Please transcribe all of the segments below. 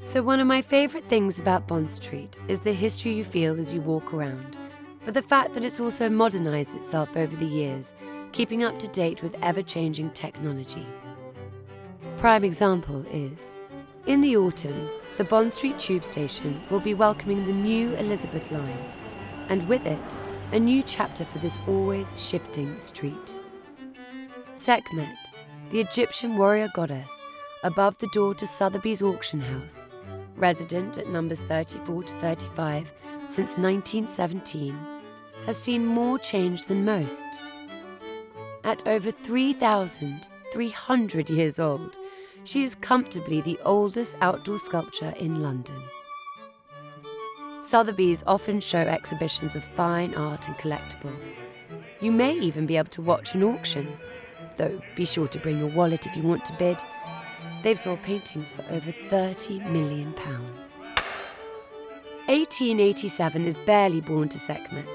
So, one of my favourite things about Bond Street is the history you feel as you walk around, but the fact that it's also modernised itself over the years, keeping up to date with ever changing technology. Prime example is in the autumn, the Bond Street tube station will be welcoming the new Elizabeth line, and with it, a new chapter for this always shifting street. Sekhmet, the Egyptian warrior goddess, above the door to Sotheby's auction house, resident at numbers 34 to 35 since 1917, has seen more change than most. At over 3,300 years old, she is comfortably the oldest outdoor sculpture in London. Sotheby's often show exhibitions of fine art and collectibles. You may even be able to watch an auction, though be sure to bring your wallet if you want to bid. They've sold paintings for over 30 million pounds. 1887 is barely born to Sekhmet,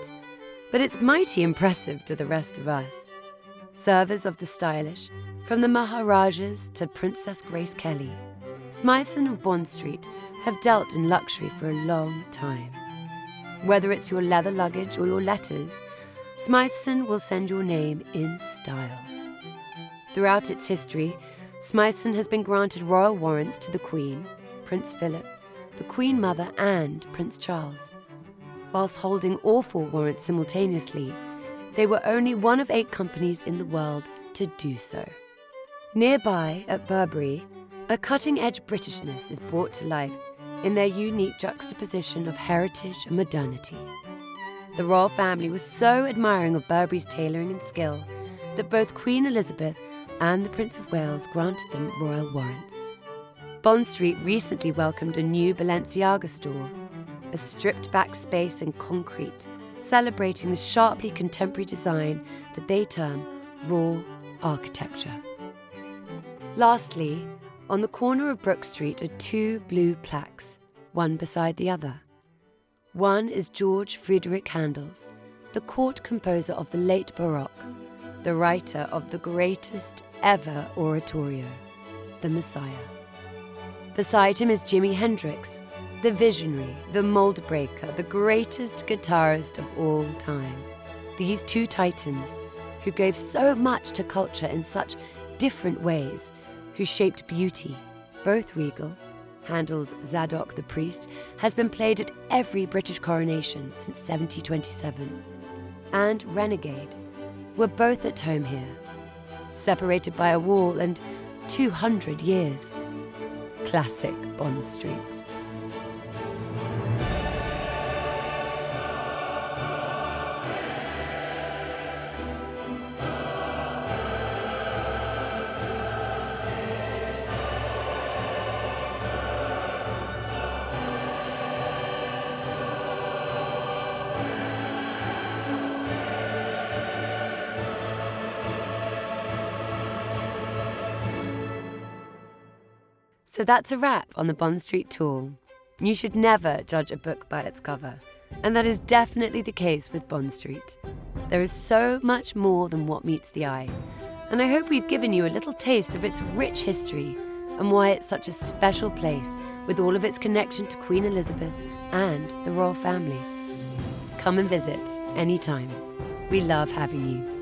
but it's mighty impressive to the rest of us. Servers of the stylish, from the Maharajas to Princess Grace Kelly, Smythson and Bond Street have dealt in luxury for a long time. Whether it's your leather luggage or your letters, Smythson will send your name in style. Throughout its history, Smythson has been granted royal warrants to the Queen, Prince Philip, the Queen Mother, and Prince Charles. Whilst holding all four warrants simultaneously, they were only one of eight companies in the world to do so. Nearby, at Burberry, a cutting edge Britishness is brought to life in their unique juxtaposition of heritage and modernity. The royal family was so admiring of Burberry's tailoring and skill that both Queen Elizabeth and the Prince of Wales granted them royal warrants. Bond Street recently welcomed a new Balenciaga store, a stripped back space in concrete, celebrating the sharply contemporary design that they term raw architecture. Lastly, on the corner of Brook Street are two blue plaques, one beside the other. One is George Friedrich Handel's, the court composer of the late Baroque, the writer of the greatest ever oratorio, The Messiah. Beside him is Jimi Hendrix, the visionary, the mold breaker, the greatest guitarist of all time. These two titans, who gave so much to culture in such different ways, who shaped beauty, both regal. Handel's Zadok the Priest has been played at every British coronation since 1727. And Renegade were both at home here, separated by a wall and 200 years. Classic Bond Street. So that's a wrap on the Bond Street tour. You should never judge a book by its cover, and that is definitely the case with Bond Street. There is so much more than what meets the eye, and I hope we've given you a little taste of its rich history and why it's such a special place with all of its connection to Queen Elizabeth and the royal family. Come and visit anytime. We love having you.